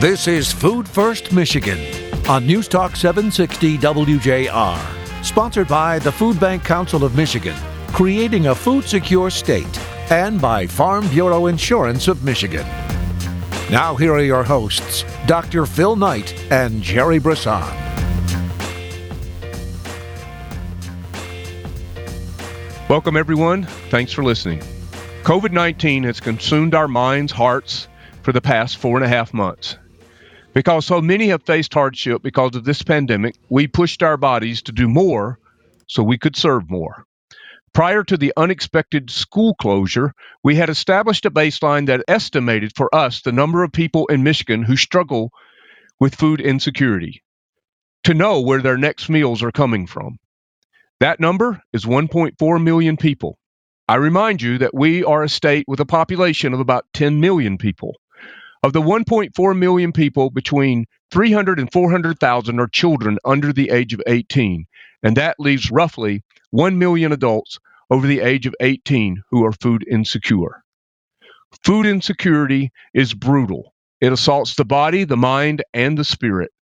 This is Food First Michigan on News Talk 760 WJR, sponsored by the Food Bank Council of Michigan, creating a food secure state, and by Farm Bureau Insurance of Michigan. Now, here are your hosts, Dr. Phil Knight and Gerry Brisson. Welcome, everyone. Thanks for listening. COVID 19 has consumed our minds, hearts for the past four and a half months. Because so many have faced hardship because of this pandemic, we pushed our bodies to do more so we could serve more. Prior to the unexpected school closure, we had established a baseline that estimated for us the number of people in Michigan who struggle with food insecurity to know where their next meals are coming from. That number is 1.4 million people. I remind you that we are a state with a population of about 10 million people. Of the 1.4 million people, between 300 and 400,000 are children under the age of 18, and that leaves roughly 1 million adults over the age of 18 who are food insecure. Food insecurity is brutal. It assaults the body, the mind, and the spirit.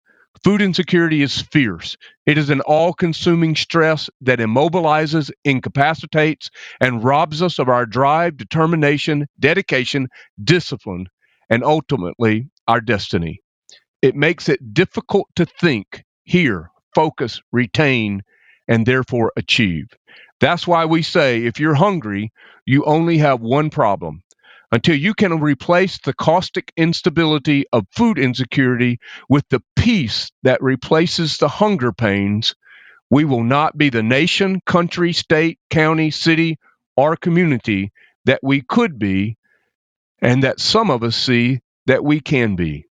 Food insecurity is fierce. It is an all consuming stress that immobilizes, incapacitates, and robs us of our drive, determination, dedication, discipline, and ultimately our destiny. It makes it difficult to think, hear, focus, retain, and therefore achieve. That's why we say if you're hungry, you only have one problem. Until you can replace the caustic instability of food insecurity with the peace that replaces the hunger pains, we will not be the nation, country, state, county, city, or community that we could be and that some of us see that we can be.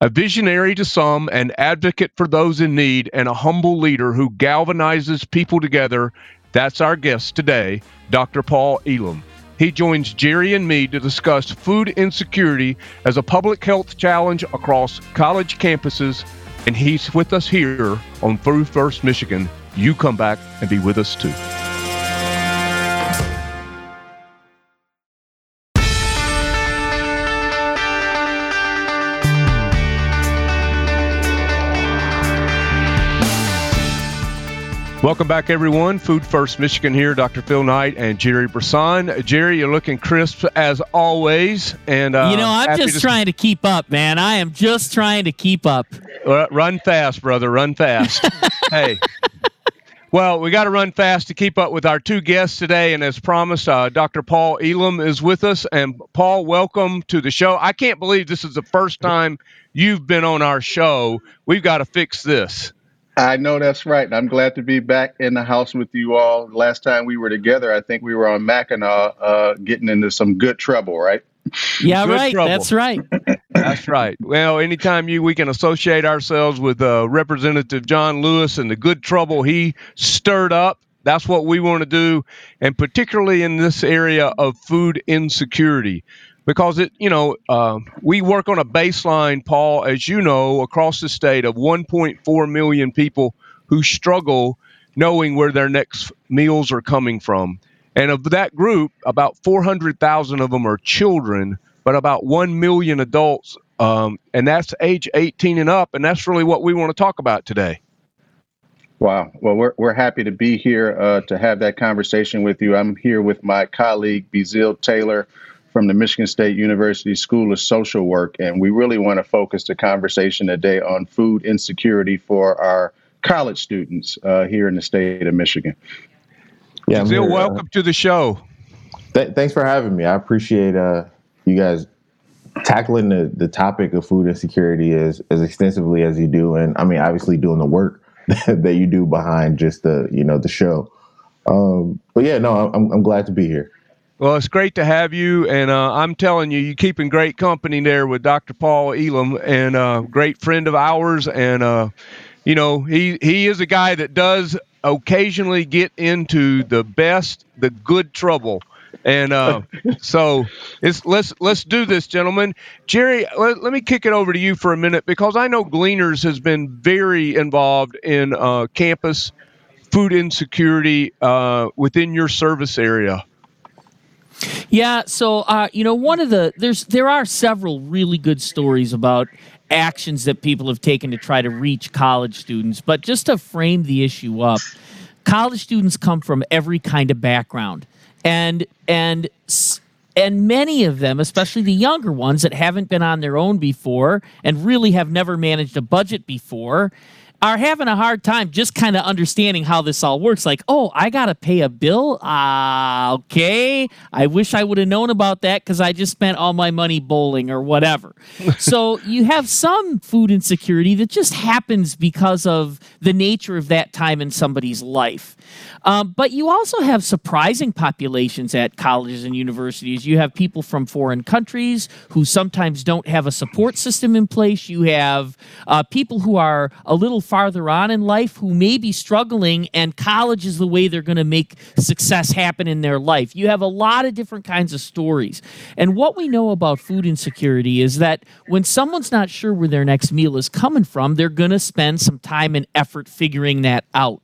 A visionary to some, an advocate for those in need, and a humble leader who galvanizes people together. That's our guest today, Dr. Paul Elam. He joins Gerry and me to discuss food insecurity as a public health challenge across college campuses, and he's with us here on Food First Michigan. You come back and be with us too. Welcome back, everyone. Food First Michigan here. Dr. Phil Knight and Gerry Brisson. Gerry, you're looking crisp as always. And uh, you know, I'm just to... trying to keep up, man. I am just trying to keep up. Uh, run fast, brother. Run fast. hey. Well, we got to run fast to keep up with our two guests today. And as promised, uh, Dr. Paul Elam is with us. And Paul, welcome to the show. I can't believe this is the first time you've been on our show. We've got to fix this. I know that's right. I'm glad to be back in the house with you all. Last time we were together, I think we were on Mackinac uh, getting into some good trouble, right? Yeah, good right. Trouble. That's right. that's right. Well, anytime you we can associate ourselves with uh, Representative John Lewis and the good trouble he stirred up, that's what we want to do, and particularly in this area of food insecurity because it, you know, uh, we work on a baseline, Paul, as you know, across the state of 1.4 million people who struggle knowing where their next meals are coming from. And of that group, about 400,000 of them are children, but about 1 million adults. Um, and that's age 18 and up. And that's really what we want to talk about today. Wow. Well, we're, we're happy to be here uh, to have that conversation with you. I'm here with my colleague, Bazil Taylor from the Michigan State University School of Social Work, and we really want to focus the conversation today on food insecurity for our college students uh, here in the state of Michigan. Yeah, Phil, welcome uh, to the show. Th- thanks for having me. I appreciate uh, you guys tackling the, the topic of food insecurity as, as extensively as you do, and I mean, obviously doing the work that you do behind just the you know the show. Um, but yeah, no, I'm, I'm glad to be here. Well, it's great to have you, and uh, I'm telling you, you're keeping great company there with Dr. Paul Elam, and a uh, great friend of ours. And uh, you know, he he is a guy that does occasionally get into the best, the good trouble. And uh, so it's let's let's do this, gentlemen. Gerry, let, let, me kick it over to you for a minute because I know Gleaners has been very involved in uh, campus food insecurity uh, within your service area. Yeah, so uh, you know, one of the there's there are several really good stories about actions that people have taken to try to reach college students. But just to frame the issue up, college students come from every kind of background, and and and many of them, especially the younger ones that haven't been on their own before and really have never managed a budget before, are having a hard time just kind of understanding how this all works. Like, oh, I got to pay a bill? Ah, uh, okay. I wish I would have known about that because I just spent all my money bowling or whatever. so you have some food insecurity that just happens because of the nature of that time in somebody's life. Um, but you also have surprising populations at colleges and universities. You have people from foreign countries who sometimes don't have a support system in place. You have uh, people who are a little farther on in life who may be struggling, and college is the way they're going to make success happen in their life. You have a lot of different kinds of stories. And what we know about food insecurity is that when someone's not sure where their next meal is coming from, they're going to spend some time and effort figuring that out.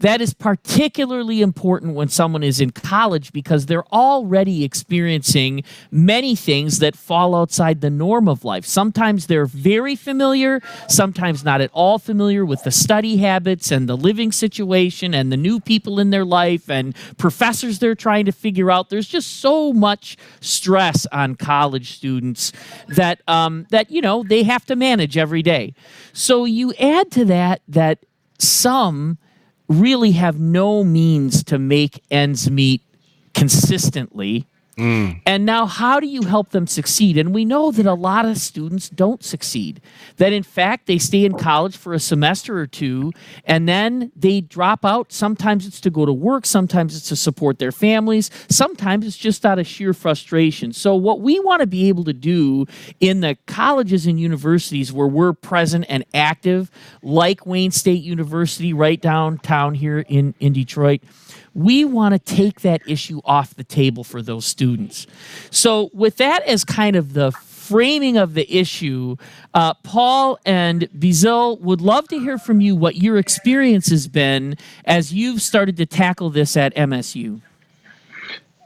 That is particularly important when someone is in college because they're already experiencing many things that fall outside the norm of life. Sometimes they're very familiar, sometimes not at all familiar with the study habits and the living situation and the new people in their life and professors they're trying to figure out. There's just so much stress on college students that um, that you know they have to manage every day. So you add to that that some really have no means to make ends meet consistently Mm. And now, how do you help them succeed? And we know that a lot of students don't succeed. That in fact, they stay in college for a semester or two and then they drop out. Sometimes it's to go to work, sometimes it's to support their families, sometimes it's just out of sheer frustration. So, what we want to be able to do in the colleges and universities where we're present and active, like Wayne State University right downtown here in, in Detroit we want to take that issue off the table for those students. So, with that as kind of the framing of the issue, uh, Paul and Bazil would love to hear from you what your experience has been as you've started to tackle this at MSU.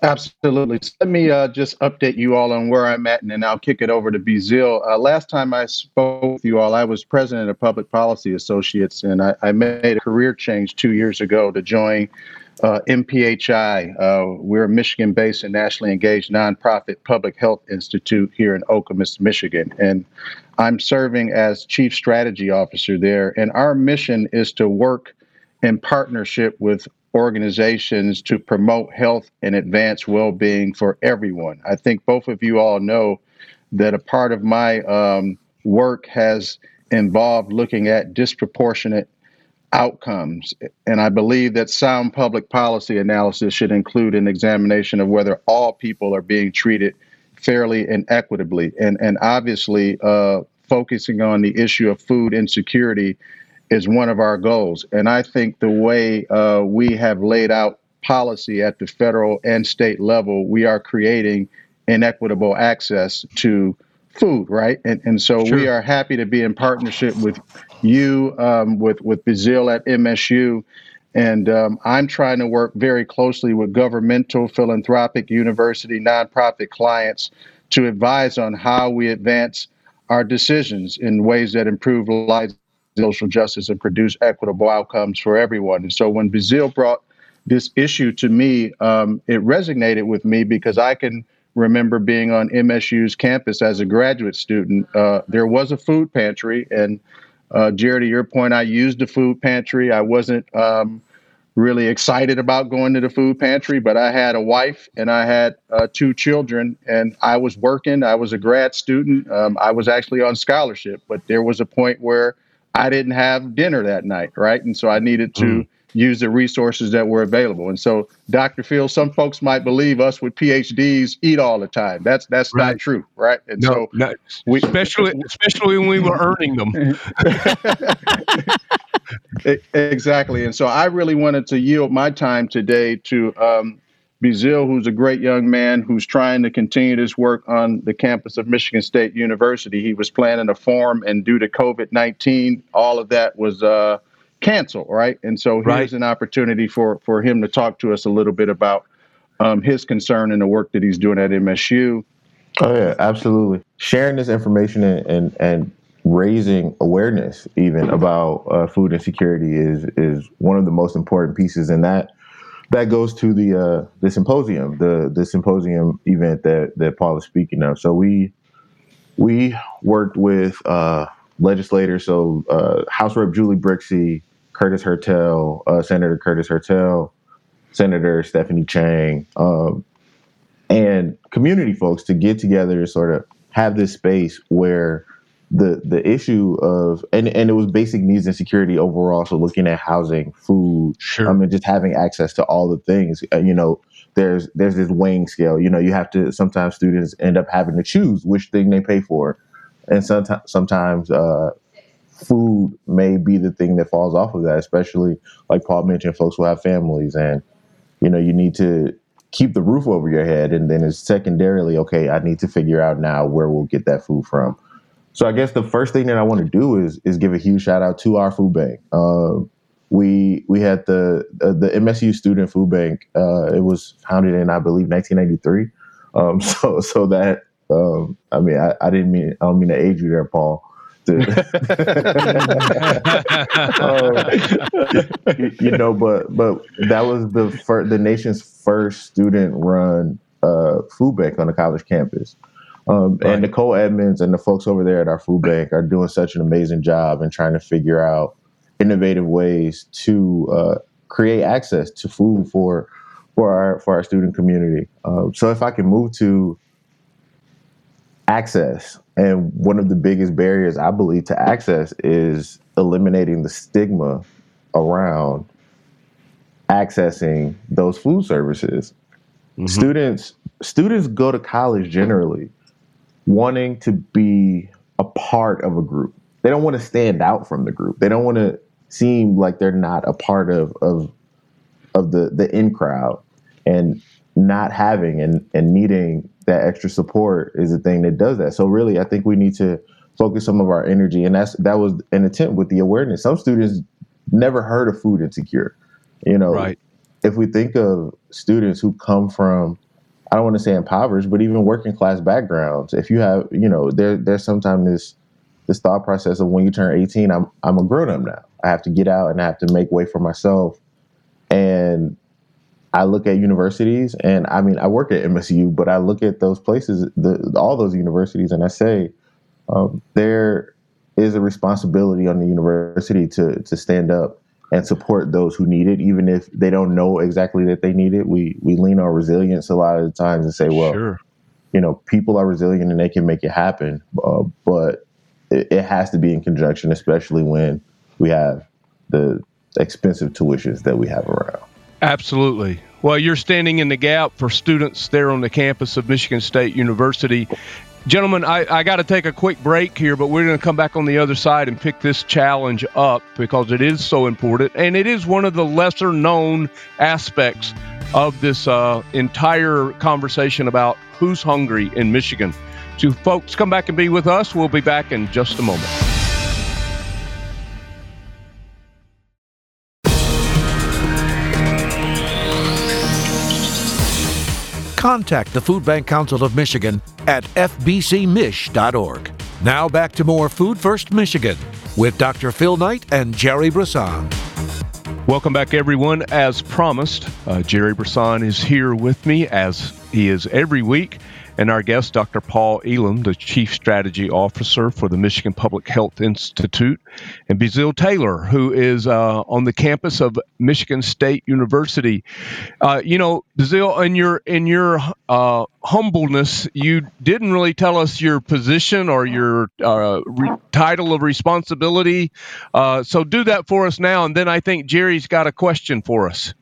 Absolutely. Let me uh, just update you all on where I'm at, and then I'll kick it over to Bazil. Uh, last time I spoke with you all, I was president of Public Policy Associates, and I, I made a career change two years ago to join uh, MPHI. Uh, we're a Michigan based and nationally engaged nonprofit public health institute here in Okemos, Michigan. And I'm serving as Chief Strategy Officer there. And our mission is to work in partnership with organizations to promote health and advance well being for everyone. I think both of you all know that a part of my um, work has involved looking at disproportionate outcomes. And I believe that sound public policy analysis should include an examination of whether all people are being treated fairly and equitably. And, and obviously, uh, focusing on the issue of food insecurity is one of our goals. And I think the way uh, we have laid out policy at the federal and state level, we are creating inequitable access to food, right? And and so sure. we are happy to be in partnership with you, um, with with Bazil at MSU, and um, I'm trying to work very closely with governmental, philanthropic, university, nonprofit clients to advise on how we advance our decisions in ways that improve lives, social justice, and produce equitable outcomes for everyone. And so when Bazil brought this issue to me, um, it resonated with me because I can remember being on MSU's campus as a graduate student. Uh, there was a food pantry, and uh, Jared, to your point, I used the food pantry. I wasn't um, really excited about going to the food pantry, but I had a wife and I had uh, two children, and I was working. I was a grad student. Um, I was actually on scholarship, but there was a point where I didn't have dinner that night, right? And so I needed to. Mm use the resources that were available. And so, Dr. Phil, some folks might believe us with PhDs eat all the time. That's that's right. not true, right? And no, so no. we especially especially when we were earning them. exactly. And so I really wanted to yield my time today to um, who's a great young man who's trying to continue this work on the campus of Michigan State University. He was planning a forum, and due to COVID 19, all of that was uh, cancel, right? And so here's right. an opportunity for for him to talk to us a little bit about um, his concern and the work that he's doing at MSU. Oh yeah, absolutely. Sharing this information and and, and raising awareness even about uh, food insecurity is is one of the most important pieces, and that that goes to the uh, the symposium, the the symposium event that that Paul is speaking of. So we we worked with uh, legislators, so uh, House Rep Julie Brixie, Curtis Hertel, uh, Senator Curtis Hertel, Senator Stephanie Chang, um, and community folks to get together to sort of have this space where the the issue of and and it was basic needs and security overall. So looking at housing, food, Sure. I mean, just having access to all the things. Uh, you know, there's there's this weighing scale. You know, you have to sometimes students end up having to choose which thing they pay for, and sometimes sometimes uh, food may be the thing that falls off of that. Especially like Paul mentioned, folks will have families, and you know, you need to keep the roof over your head, and then it's secondarily okay. I need to figure out now where we'll get that food from. So I guess the first thing that I want to do is is give a huge shout out to our food bank. Um, we we had the uh, the MSU Student Food Bank. Uh, it was founded in I believe 1993. Um, so so that um, I mean I, I didn't mean I don't mean to age you there, Paul. Um, you, you know, but but that was the fir- the nation's first student run uh, food bank on a college campus. Um, Right. And Nicole Edmonds and the folks over there at our food bank are doing such an amazing job in trying to figure out innovative ways to uh, create access to food for for our for our student community. Um, so if I can move to access, and one of the biggest barriers I believe to access is eliminating the stigma around accessing those food services. Mhm. Students students go to college generally wanting to be a part of a group. They don't want to stand out from the group. They don't want to seem like they're not a part of of of the the in crowd and not having and and needing that extra support is the thing that does that. So really I think we need to focus some of our energy and that's that was an attempt with the awareness. Some students never heard of food insecure. You know, Right. if we think of students who come from I don't want to say impoverished, but even working class backgrounds, if you have, you know, there there's sometimes this this thought process of when you turn 18, I'm I'm a grown up now. I have to get out and I have to make way for myself. And I look at universities and I mean I work at MSU, but I look at those places, the all those universities, and I say um, there is a responsibility on the university to to stand up and support those who need it, even if they don't know exactly that they need it. We we lean on resilience a lot of the times and say, well, sure. you know, people are resilient and they can make it happen, uh, but it, it has to be in conjunction, especially when we have the expensive tuitions that we have around. Absolutely. Well, you're standing in the gap for students there on the campus of Michigan State University. Gentlemen, I, I got to take a quick break here, but we're going to come back on the other side and pick this challenge up because it is so important. And it is one of the lesser known aspects of this uh, entire conversation about who's hungry in Michigan. So, folks, come back and be with us. We'll be back in just a moment. Contact the Food Bank Council of Michigan at fbcmich.org. Now back to more Food First Michigan with Dr. Phil Knight and Gerry Brisson. Welcome back, everyone. As promised, uh, Gerry Brisson is here with me, as he is every week, and our guest, Dr. Paul Elam, the Chief Strategy Officer for the Michigan Public Health Institute, and Bazil Taylor, who is uh, on the campus of Michigan State University. Uh, you know, Bazil, in your in your uh, humbleness, you didn't really tell us your position or your uh, re- title of responsibility. Uh, so do that for us now, and then I think Gerry's got a question for us.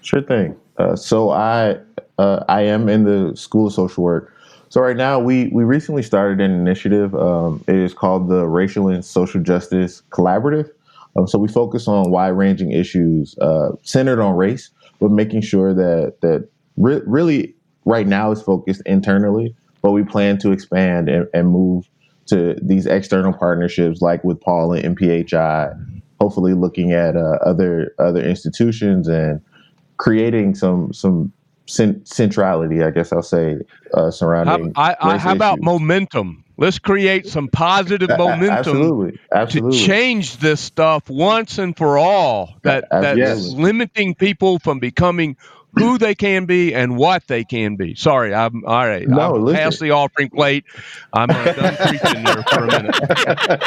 Sure thing. Uh, so I uh, I am in the School of Social Work. So right now we we recently started an initiative. Um, it is called the Racial and Social Justice Collaborative. Um, so we focus on wide ranging issues uh, centered on race, but making sure that that re- really right now is focused internally, but we plan to expand and, and move to these external partnerships like with Paul and MPHI. Hopefully, looking at uh, other other institutions and creating some some centrality, I guess I'll say, uh, surrounding. How, I, I, how about momentum? Let's create some positive momentum absolutely, absolutely. to change this stuff once and for all. That that's yes. limiting people from becoming who they can be and what they can be. Sorry, I'm all right. No, I'm listen. past the offering plate. I'm done preaching there for a minute.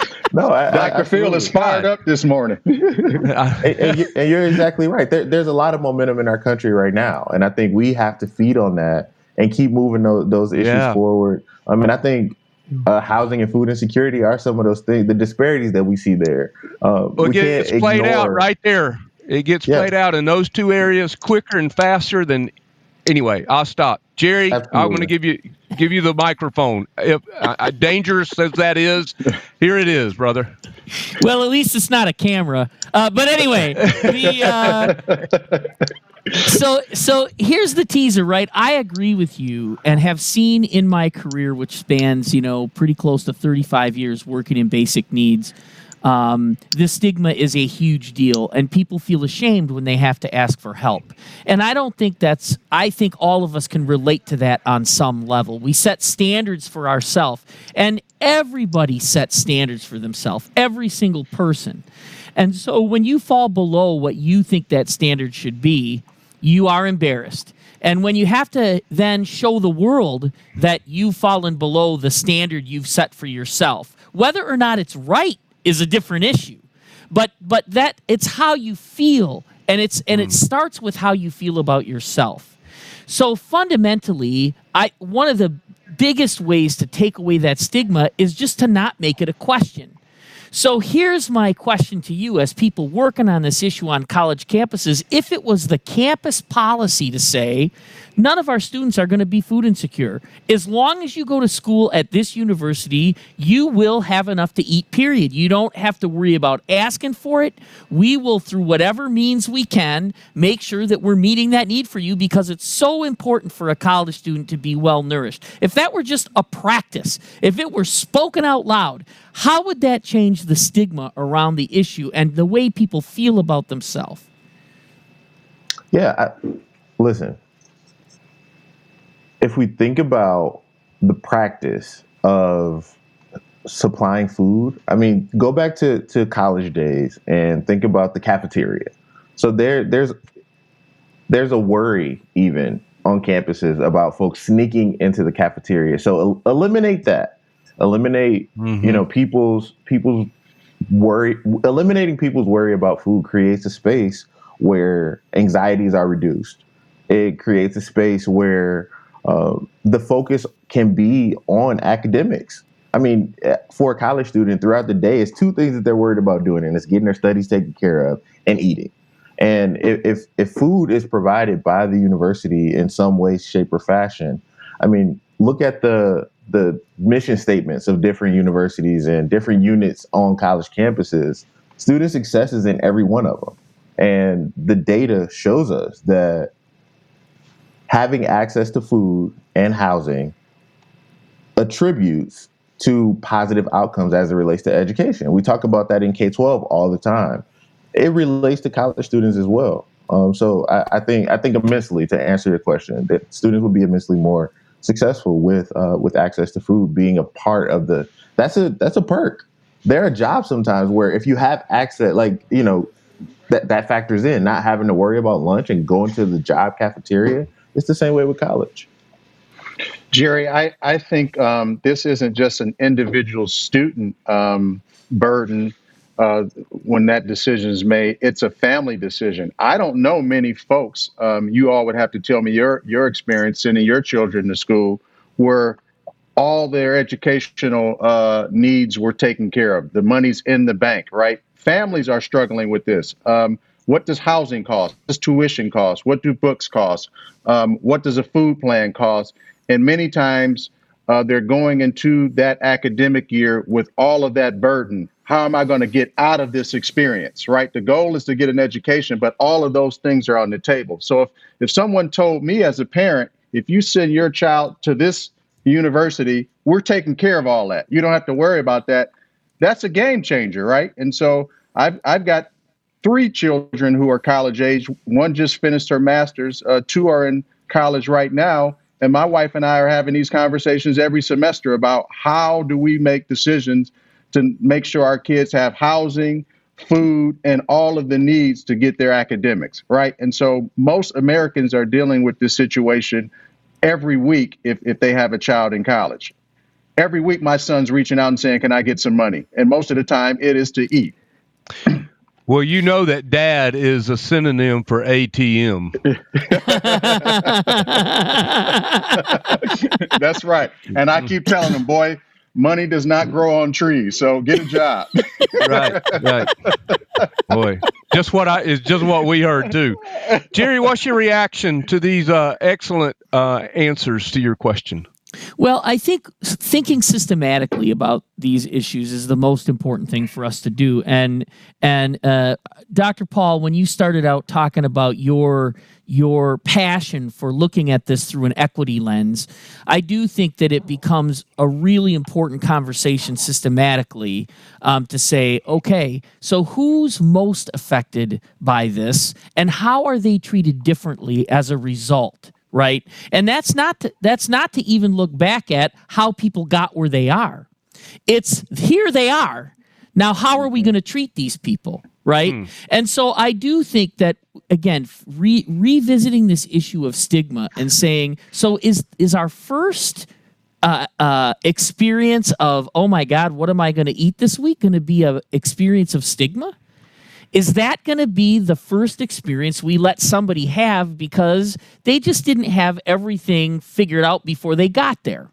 no, I, Dr. I, Phil is fired up this morning. and, and, you're exactly right. There, there's a lot of momentum in our country right now, and I think we have to feed on that and keep moving those, those issues yeah. forward. I mean, I think uh, housing and food insecurity are some of those things, the disparities that we see there. Uh, well, we it's played ignore, out right there it gets yeah. played out in those two areas quicker and faster than. Anyway, I'll stop. Gerry, Absolutely. I'm going to give you give you the microphone. If uh, dangerous as that is, here it is, brother. Well, at least it's not a camera. Uh, but anyway, the, uh, so so here's the teaser, right? I agree with you, and have seen in my career, which spans you know pretty close to 35 years working in basic needs um, this stigma is a huge deal, and people feel ashamed when they have to ask for help. And I don't think that's, I think all of us can relate to that on some level. We set standards for ourselves, and everybody sets standards for themselves, every single person. And so when you fall below what you think that standard should be, you are embarrassed. And when you have to then show the world that you've fallen below the standard you've set for yourself, whether or not it's right is a different issue. But but that it's how you feel and it's and it mm. starts with how you feel about yourself. So fundamentally, I one of the biggest ways to take away that stigma is just to not make it a question. So here's my question to you as people working on this issue on college campuses. If it was the campus policy to say none of our students are going to be food insecure, as long as you go to school at this university, you will have enough to eat, period. You don't have to worry about asking for it. We will, through whatever means we can, make sure that we're meeting that need for you because it's so important for a college student to be well nourished. If that were just a practice, if it were spoken out loud, how would that change the stigma around the issue and the way people feel about themselves? Yeah, I, listen. If we think about the practice of supplying food, I mean, go back to, to college days and think about the cafeteria. So there there's there's a worry even on campuses about folks sneaking into the cafeteria. So el- eliminate that eliminate mm-hmm. you know people's people's worry eliminating people's worry about food creates a space where anxieties are reduced it creates a space where uh, the focus can be on academics. I mean eh, for a college student throughout the day it's two things that they're worried about doing and it's getting their studies taken care of and eating. And if, if, if food is provided by the university in some way shape or fashion i mean look at the the mission statements of different universities and different units on college campuses, student success is in every one of them. And the data shows us that having access to food and housing attributes to positive outcomes as it relates to education. We talk about that in K 12 all the time. It relates to college students as well. Um, so I, I, think I think immensely to answer your question that students will be immensely more successful with uh, with access to food being a part of the that's a that's a perk there are jobs sometimes where if you have access like you know that that factors in not having to worry about lunch and going to the job cafeteria it's the same way with college gerry i i think um, this isn't just an individual student um, burden uh, when that decision is made. It's a family decision. I don't know many folks. Um, you all would have to tell me your your experience sending your children to school where all their educational uh, needs were taken care of. The money's in the bank, right? Families are struggling with this. Um, what does housing cost? What does tuition cost? What do books cost? Um, what does a food plan cost? And many times uh, they're going into that academic year with all of that burden how am I going to get out of this experience, right? The goal is to get an education, but all of those things are on the table. So if, if someone told me as a parent, if you send your child to this university, we're taking care of all that. You don't have to worry about that. That's a game changer, right? And so I've, I've got three children who are college age. One just finished her master's. Uh, two are in college right now. And my wife and I are having these conversations every semester about how do we make decisions to make sure our kids have housing, food, and all of the needs to get their academics, right? And so most Americans are dealing with this situation every week if, if they have a child in college. Every week, my son's reaching out and saying, Can I get some money? And most of the time, it is to eat. Well, you know that dad is a synonym for ATM. That's right. And I keep telling them, boy, money does not grow on trees, so get a job. right, right. Boy, just what I is just what we heard too. Gerry, what's your reaction to these uh, excellent uh, answers to your question? Well, I think thinking systematically about these issues is the most important thing for us to do. And and uh, Dr. Paul, when you started out talking about your your passion for looking at this through an equity lens, I do think that it becomes a really important conversation systematically um, to say, okay, so who's most affected by this, and how are they treated differently as a result? Right? And that's not to, that's not to even look back at how people got where they are. It's here they are. Now how are we going to treat these people, right? Mm. And so I do think that again re- revisiting this issue of stigma and saying so is is our first uh, uh, experience of oh my god what am i going to eat this week going to be a experience of stigma is that going to be the first experience we let somebody have because they just didn't have everything figured out before they got there?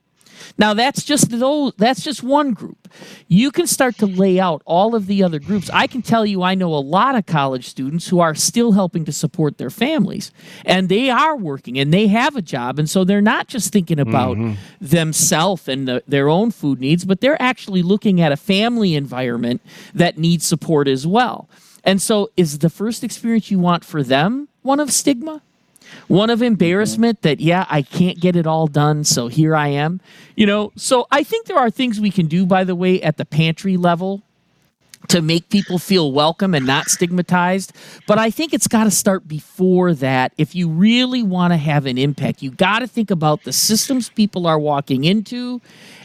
Now that's just those that's just one group. You can start to lay out all of the other groups. I can tell you I know a lot of college students who are still helping to support their families and they are working and they have a job and so they're not just thinking about mm-hmm. themselves and the, their own food needs but they're actually looking at a family environment that needs support as well. And so, is the first experience you want for them one of stigma? One of embarrassment that, yeah, I can't get it all done, so here I am. You know, so I think there are things we can do, by the way, at the pantry level to make people feel welcome and not stigmatized. But I think it's got to start before that. If you really want to have an impact, you got to think about the systems people are walking into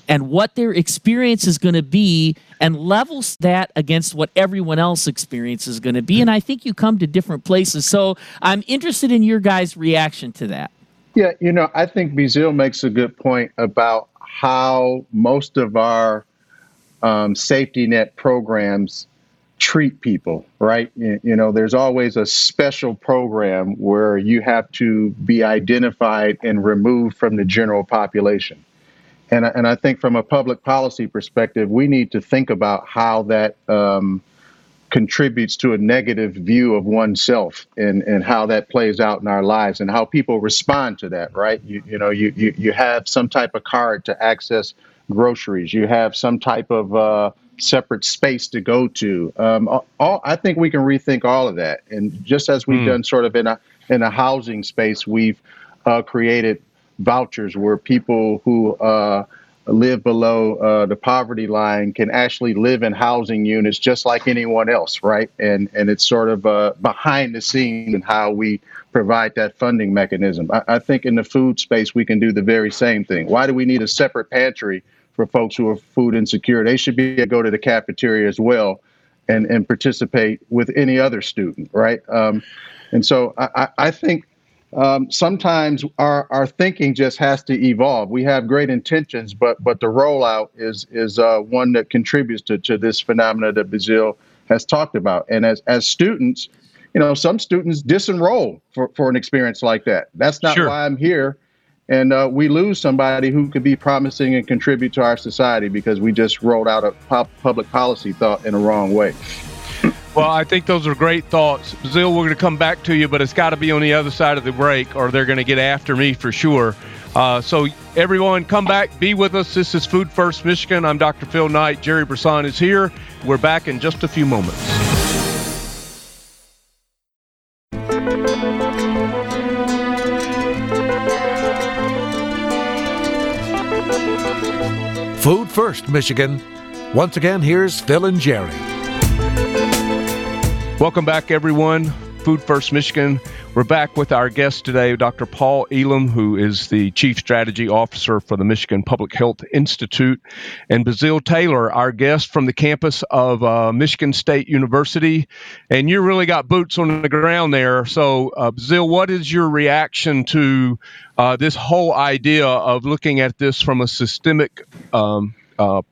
and what their experience is going to be and levels that against what everyone else experience is going to be and i think you come to different places so i'm interested in your guys reaction to that yeah you know i think Bazil makes a good point about how most of our um, safety net programs treat people right you, you know there's always a special program where you have to be identified and removed from the general population and, and I think from a public policy perspective, we need to think about how that um, contributes to a negative view of oneself and, and how that plays out in our lives and how people respond to that, right? You, you know, you, you, you have some type of card to access groceries, you have some type of uh, separate space to go to. Um, all, I think we can rethink all of that. And just as we've mm. done sort of in a, in a housing space, we've uh, created vouchers where people who uh, live below uh, the poverty line can actually live in housing units just like anyone else, right? And and it's sort of uh, behind the scenes and how we provide that funding mechanism. I, I, think in the food space we can do the very same thing. Why do we need a separate pantry for folks who are food insecure? They should be able to go to the cafeteria as well and and participate with any other student, right? Um, and so I, I think um, sometimes our, our thinking just has to evolve. We have great intentions, but but the rollout is is uh, one that contributes to, to this phenomena that Bazil has talked about. And as as students, you know, some students disenroll for, for an experience like that. That's not sure. why I'm here. And uh, we lose somebody who could be promising and contribute to our society because we just rolled out a public policy thought in a wrong way. Well, I think those are great thoughts. Zill, we're going to come back to you, but it's got to be on the other side of the break or they're going to get after me for sure. Uh, so, everyone, come back, be with us. This is Food First Michigan. I'm Dr. Phil Knight. Gerry Brisson is here. We're back in just a few moments. Food First Michigan. Once again, here's Phil and Gerry. Welcome back, everyone. Food First Michigan. We're back with our guest today, Dr. Paul Elam, who is the Chief Strategy Officer for the Michigan Public Health Institute, and Bazil Taylor, our guest from the campus of uh, Michigan State University. And you really got boots on the ground there. So, uh, Bazil, what is your reaction to uh, this whole idea of looking at this from a systemic um, uh,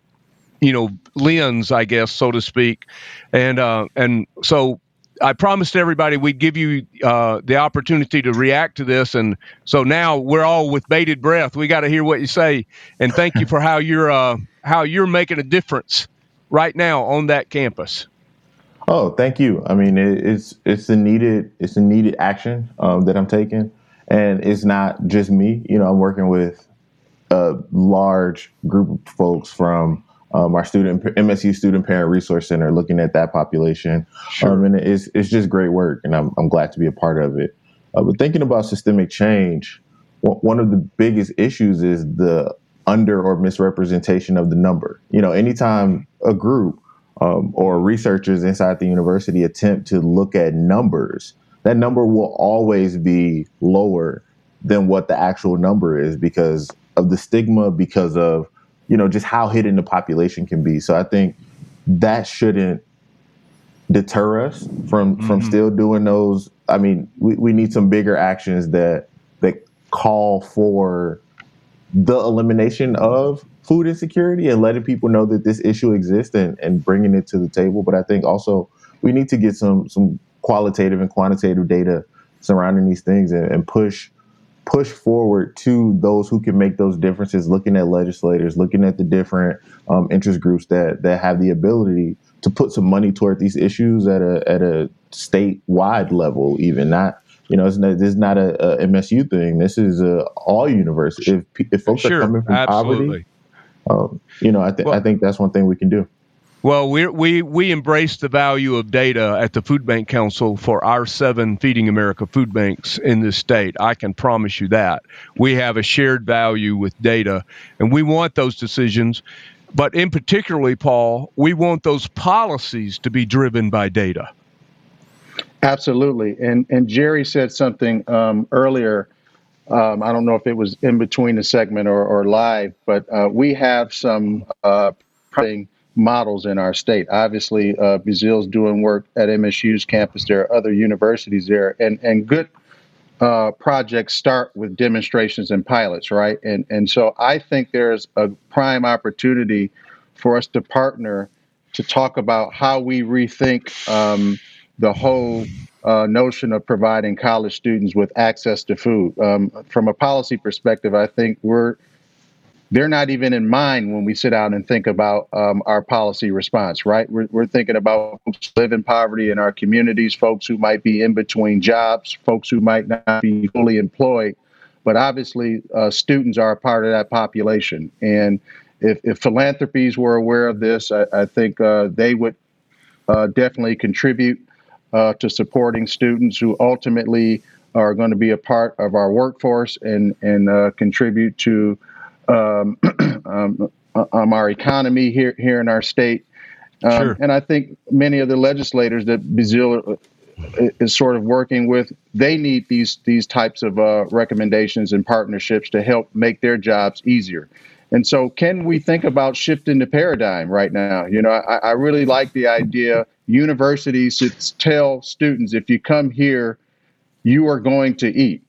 you know lens, I guess, so to speak. And uh, and so I promised everybody we'd give you uh, the opportunity to react to this, and so now we're all with bated breath. We got to hear what you say, and thank you for how you're uh, how you're making a difference right now on that campus. Oh, thank you. I mean, it, it's it's a needed it's a needed action um, that I'm taking, and it's not just me. You know, I'm working with a large group of folks from um, our student MSU Student Parent Resource Center, looking at that population, sure. um, and it's it's just great work, and I'm I'm glad to be a part of it. Uh, but thinking about systemic change, one of the biggest issues is the under or misrepresentation of the number. You know, anytime a group um, or researchers inside the university attempt to look at numbers, that number will always be lower than what the actual number is because of the stigma, because of you know, just how hidden the population can be. So I think that shouldn't deter us from mm-hmm. from still doing those. I mean, we, we need some bigger actions that that call for the elimination of food insecurity and letting people know that this issue exists and, and bringing it to the table. But I think also we need to get some some qualitative and quantitative data surrounding these things and, and push push forward to those who can make those differences, looking at legislators, looking at the different um, interest groups that that have the ability to put some money toward these issues at a at a statewide level, even not. You know, it's not, this is not a, a MSU thing. This is a all university. If, if folks sure, are coming from absolutely. poverty, um, you know, I, th- well, I think that's one thing we can do. Well, we we we embrace the value of data at the Food Bank Council for our seven Feeding America food banks in this state. I can promise you that we have a shared value with data, and we want those decisions. But in particularly, Paul, we want those policies to be driven by data. Absolutely, and and Gerry said something um, earlier. Um, I don't know if it was in between the segment or, or live, but uh, we have some uh, models in our state. Obviously, uh, Bazil's doing work at MSU's campus. There are other universities there, and and good uh, projects start with demonstrations and pilots, right? And and so I think there's a prime opportunity for us to partner to talk about how we rethink um, the whole uh, notion of providing college students with access to food. Um, from a policy perspective, I think we're they're not even in mind when we sit down and think about um, our policy response, right? We're, we're thinking about folks who live in poverty in our communities, folks who might be in between jobs, folks who might not be fully employed. But obviously, uh, students are a part of that population. And if, if philanthropies were aware of this, I, I think uh, they would uh, definitely contribute uh, to supporting students who ultimately are going to be a part of our workforce and, and uh, contribute to um, um, um, our economy here here in our state. Um, sure. And I think many of the legislators that Bazil uh, is sort of working with, they need these these types of uh, recommendations and partnerships to help make their jobs easier. And so, can we think about shifting the paradigm right now? You know, I, I really like the idea universities should tell students if you come here, you are going to eat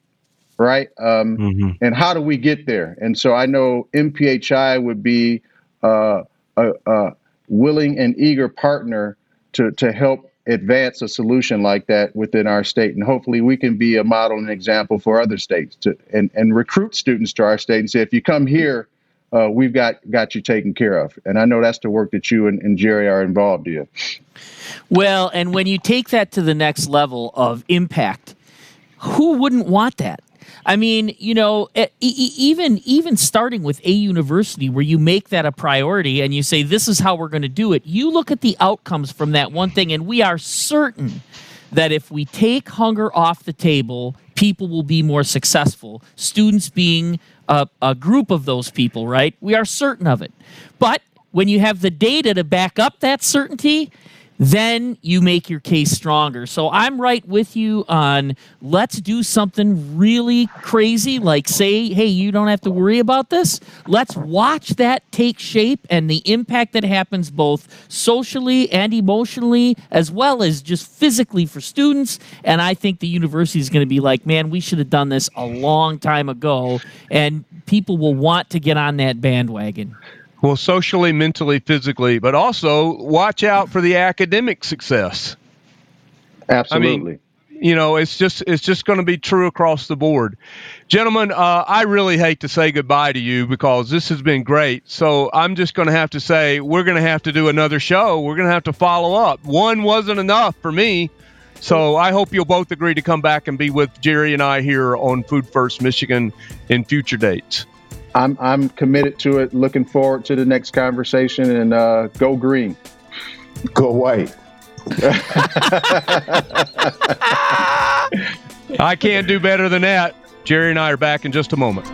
right? Um, mm-hmm. And how do we get there? And so I know MPHI would be uh, a, a, willing and eager partner to, to help advance a solution like that within our state. And hopefully we can be a model and example for other states to and, and recruit students to our state and say, if you come here, uh, we've got got you taken care of. And I know that's the work that you and, and Gerry are involved in. Well, and when you take that to the next level of impact, who wouldn't want that? I mean, you know, even even starting with a university where you make that a priority and you say this is how we're going to do it. You look at the outcomes from that one thing, and we are certain that if we take hunger off the table, people will be more successful. Students being a, a group of those people, right? We are certain of it. But when you have the data to back up that certainty, then you make your case stronger. So I'm right with you on let's do something really crazy, like say, hey, you don't have to worry about this. Let's watch that take shape and the impact that happens both socially and emotionally, as well as just physically for students. And I think the university is going to be like, man, we should have done this a long time ago. And people will want to get on that bandwagon. Well, socially, mentally, physically, but also watch out for the academic success. Absolutely. I mean, you know, it's just it's just going to be true across the board, gentlemen. Uh, I really hate to say goodbye to you because this has been great. So I'm just going to have to say we're going to have to do another show. We're going to have to follow up. One wasn't enough for me. So I hope you'll both agree to come back and be with Gerry and I here on Food First Michigan in future dates. I'm I'm committed to it. Looking forward to the next conversation and uh, go green. Go white. I can't do better than that. Gerry and I are back in just a moment.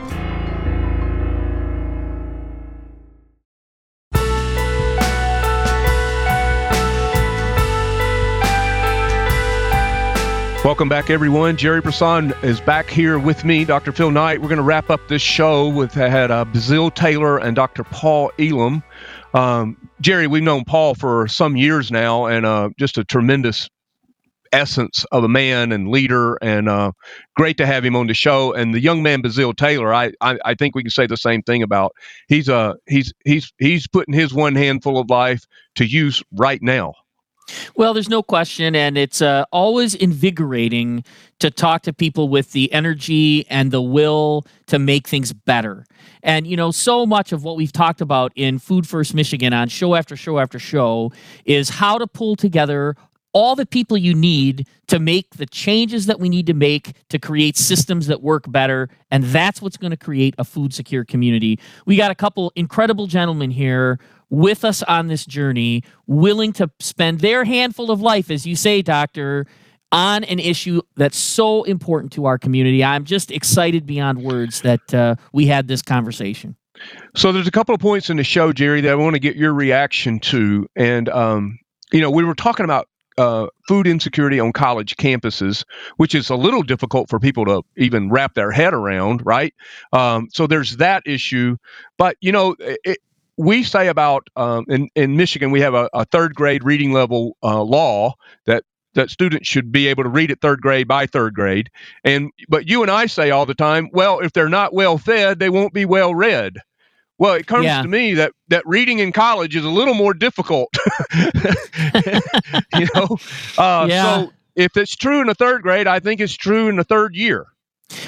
Welcome back, everyone. Gerry Brisson is back here with me, Dr. Phil Knight. We're going to wrap up this show with I had uh, Bazil Taylor and Dr. Paul Elam. Um, Gerry, we've known Paul for some years now, and uh, just a tremendous essence of a man and leader, and uh, great to have him on the show. And the young man Bazil Taylor, I, I, I think we can say the same thing about. He's uh he's he's he's putting his one handful of life to use right now. Well, there's no question, and it's uh, always invigorating to talk to people with the energy and the will to make things better. And, you know, so much of what we've talked about in Food First Michigan on show after show after show is how to pull together all the people you need to make the changes that we need to make to create systems that work better. And that's what's going to create a food secure community. We got a couple incredible gentlemen here with us on this journey, willing to spend their handful of life, as you say, Doctor, on an issue that's so important to our community. I'm just excited beyond words that uh, we had this conversation. So there's a couple of points in the show, Gerry, that I want to get your reaction to. And, um, you know, we were talking about uh, food insecurity on college campuses, which is a little difficult for people to even wrap their head around, right? Um, so there's that issue. But, you know, it, we say about um, in in Michigan we have a, a third grade reading level uh, law that that students should be able to read at third grade by third grade. And but you and I say all the time well if they're not well fed they won't be well read. Well it comes yeah. to me that that reading in college is a little more difficult. You know? Uh, yeah. so if it's true in the third grade I think it's true in the third year.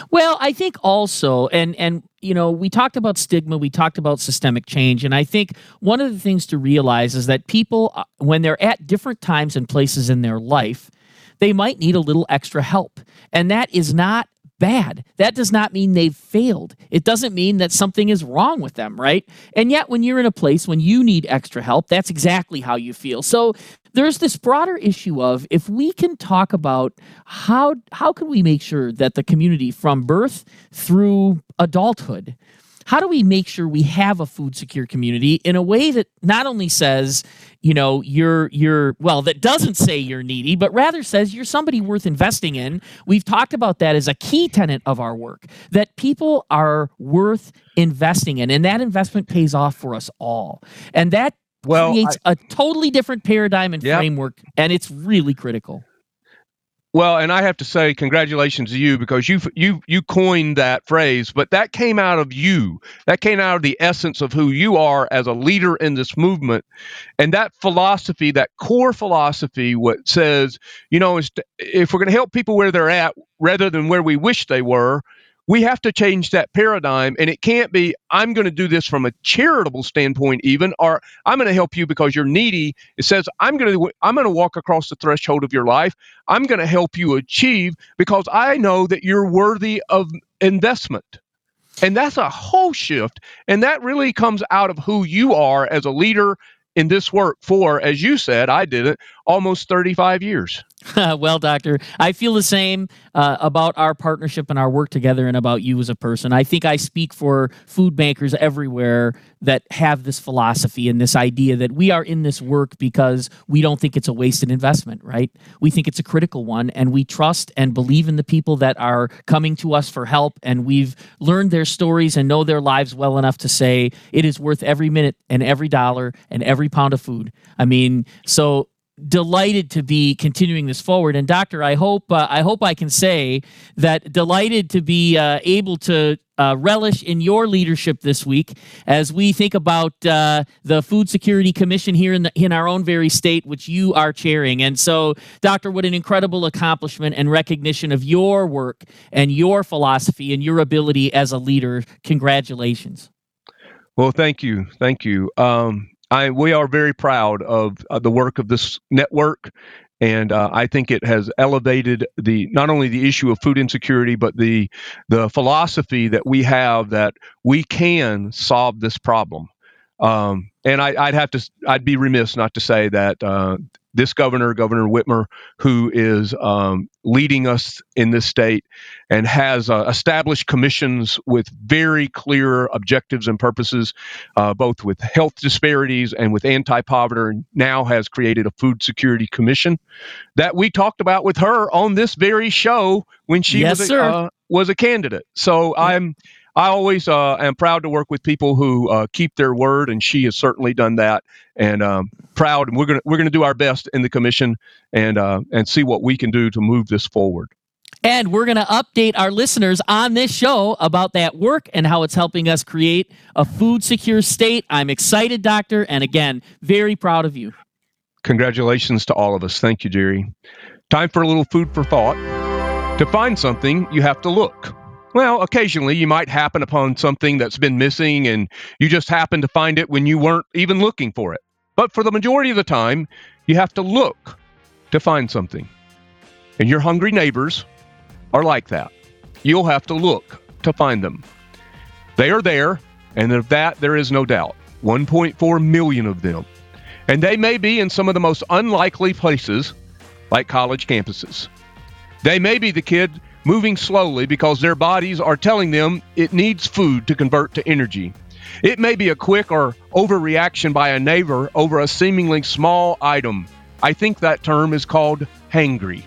Well, I think also, and and you know, we talked about stigma, we talked about systemic change, and I think one of the things to realize is that people, uh, when they're at different times and places in their life, they might need a little extra help, and that is not bad. That does not mean they've failed. It doesn't mean that something is wrong with them, right? And yet, when you're in a place when you need extra help, that's exactly how you feel. So there's this broader issue of if we can talk about how how can we make sure that the community from birth through adulthood how do we make sure we have a food secure community in a way that not only says you know you're you're well that doesn't say you're needy but rather says you're somebody worth investing in. We've talked about that as a key tenet of our work that people are worth investing in and that investment pays off for us all. And that well, creates I, a totally different paradigm and yep. framework and it's really critical well, and I have to say congratulations to you because you you you coined that phrase, but that came out of you. That came out of the essence of who you are as a leader in this movement. And that philosophy, that core philosophy what says, you know, if we're going to help people where they're at rather than where we wish they were, we have to change that paradigm and it can't be i'm going to do this from a charitable standpoint even or i'm going to help you because you're needy. It says i'm going to i'm going to walk across the threshold of your life. I'm going to help you achieve because i know that you're worthy of investment. And that's a whole shift and that really comes out of who you are as a leader in this work for as you said i did it almost 35 years well, Doctor, I feel the same uh, about our partnership and our work together and about you as a person. I think I speak for food bankers everywhere that have this philosophy and this idea that we are in this work because we don't think it's a wasted investment, right? We think it's a critical one, and we trust and believe in the people that are coming to us for help, and we've learned their stories and know their lives well enough to say it is worth every minute and every dollar and every pound of food. I mean, so delighted to be continuing this forward. And doctor, I hope uh, I hope I can say that delighted to be uh, able to. Uh, relish in your leadership this week as we think about uh, the Food Security Commission here in the, in our own very state, which you are chairing. And so, Doctor, what an incredible accomplishment and recognition of your work and your philosophy and your ability as a leader. Congratulations. Well, thank you, thank you. Um, I, we are very proud of uh, the work of this network, and uh, I think it has elevated the not only the issue of food insecurity, but the the philosophy that we have that we can solve this problem. Um, and I, would have to, I'd be remiss not to say that uh, this governor, Governor Whitmer, who is um, leading us in this state and has uh, established commissions with very clear objectives and purposes, uh, both with health disparities and with anti poverty, now has created a food security commission that we talked about with her on this very show when she yes, was, a, uh, was a candidate. So I'm I always uh, am proud to work with people who uh, keep their word, and she has certainly done that. And um, proud, and we're gonna we're gonna do our best in the commission and uh, and see what we can do to move this forward. And we're going to update our listeners on this show about that work and how it's helping us create a food secure state. I'm excited, Doctor, and again, very proud of you. Congratulations to all of us. Thank you, Gerry. Time for a little food for thought. To find something, you have to look. Well, occasionally you might happen upon something that's been missing and you just happen to find it when you weren't even looking for it. But for the majority of the time, you have to look to find something. And your hungry neighbors are like that. You'll have to look to find them. They are there, and of that there is no doubt. 1.4 million of them. And they may be in some of the most unlikely places, like college campuses. They may be the kid moving slowly because their bodies are telling them it needs food to convert to energy. It may be a quick or overreaction by a neighbor over a seemingly small item. I think that term is called hangry.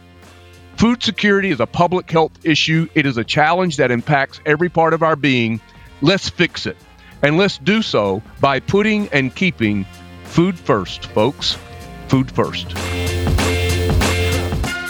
Food security is a public health issue. It is a challenge that impacts every part of our being. Let's fix it. And let's do so by putting and keeping food first, folks. Food first.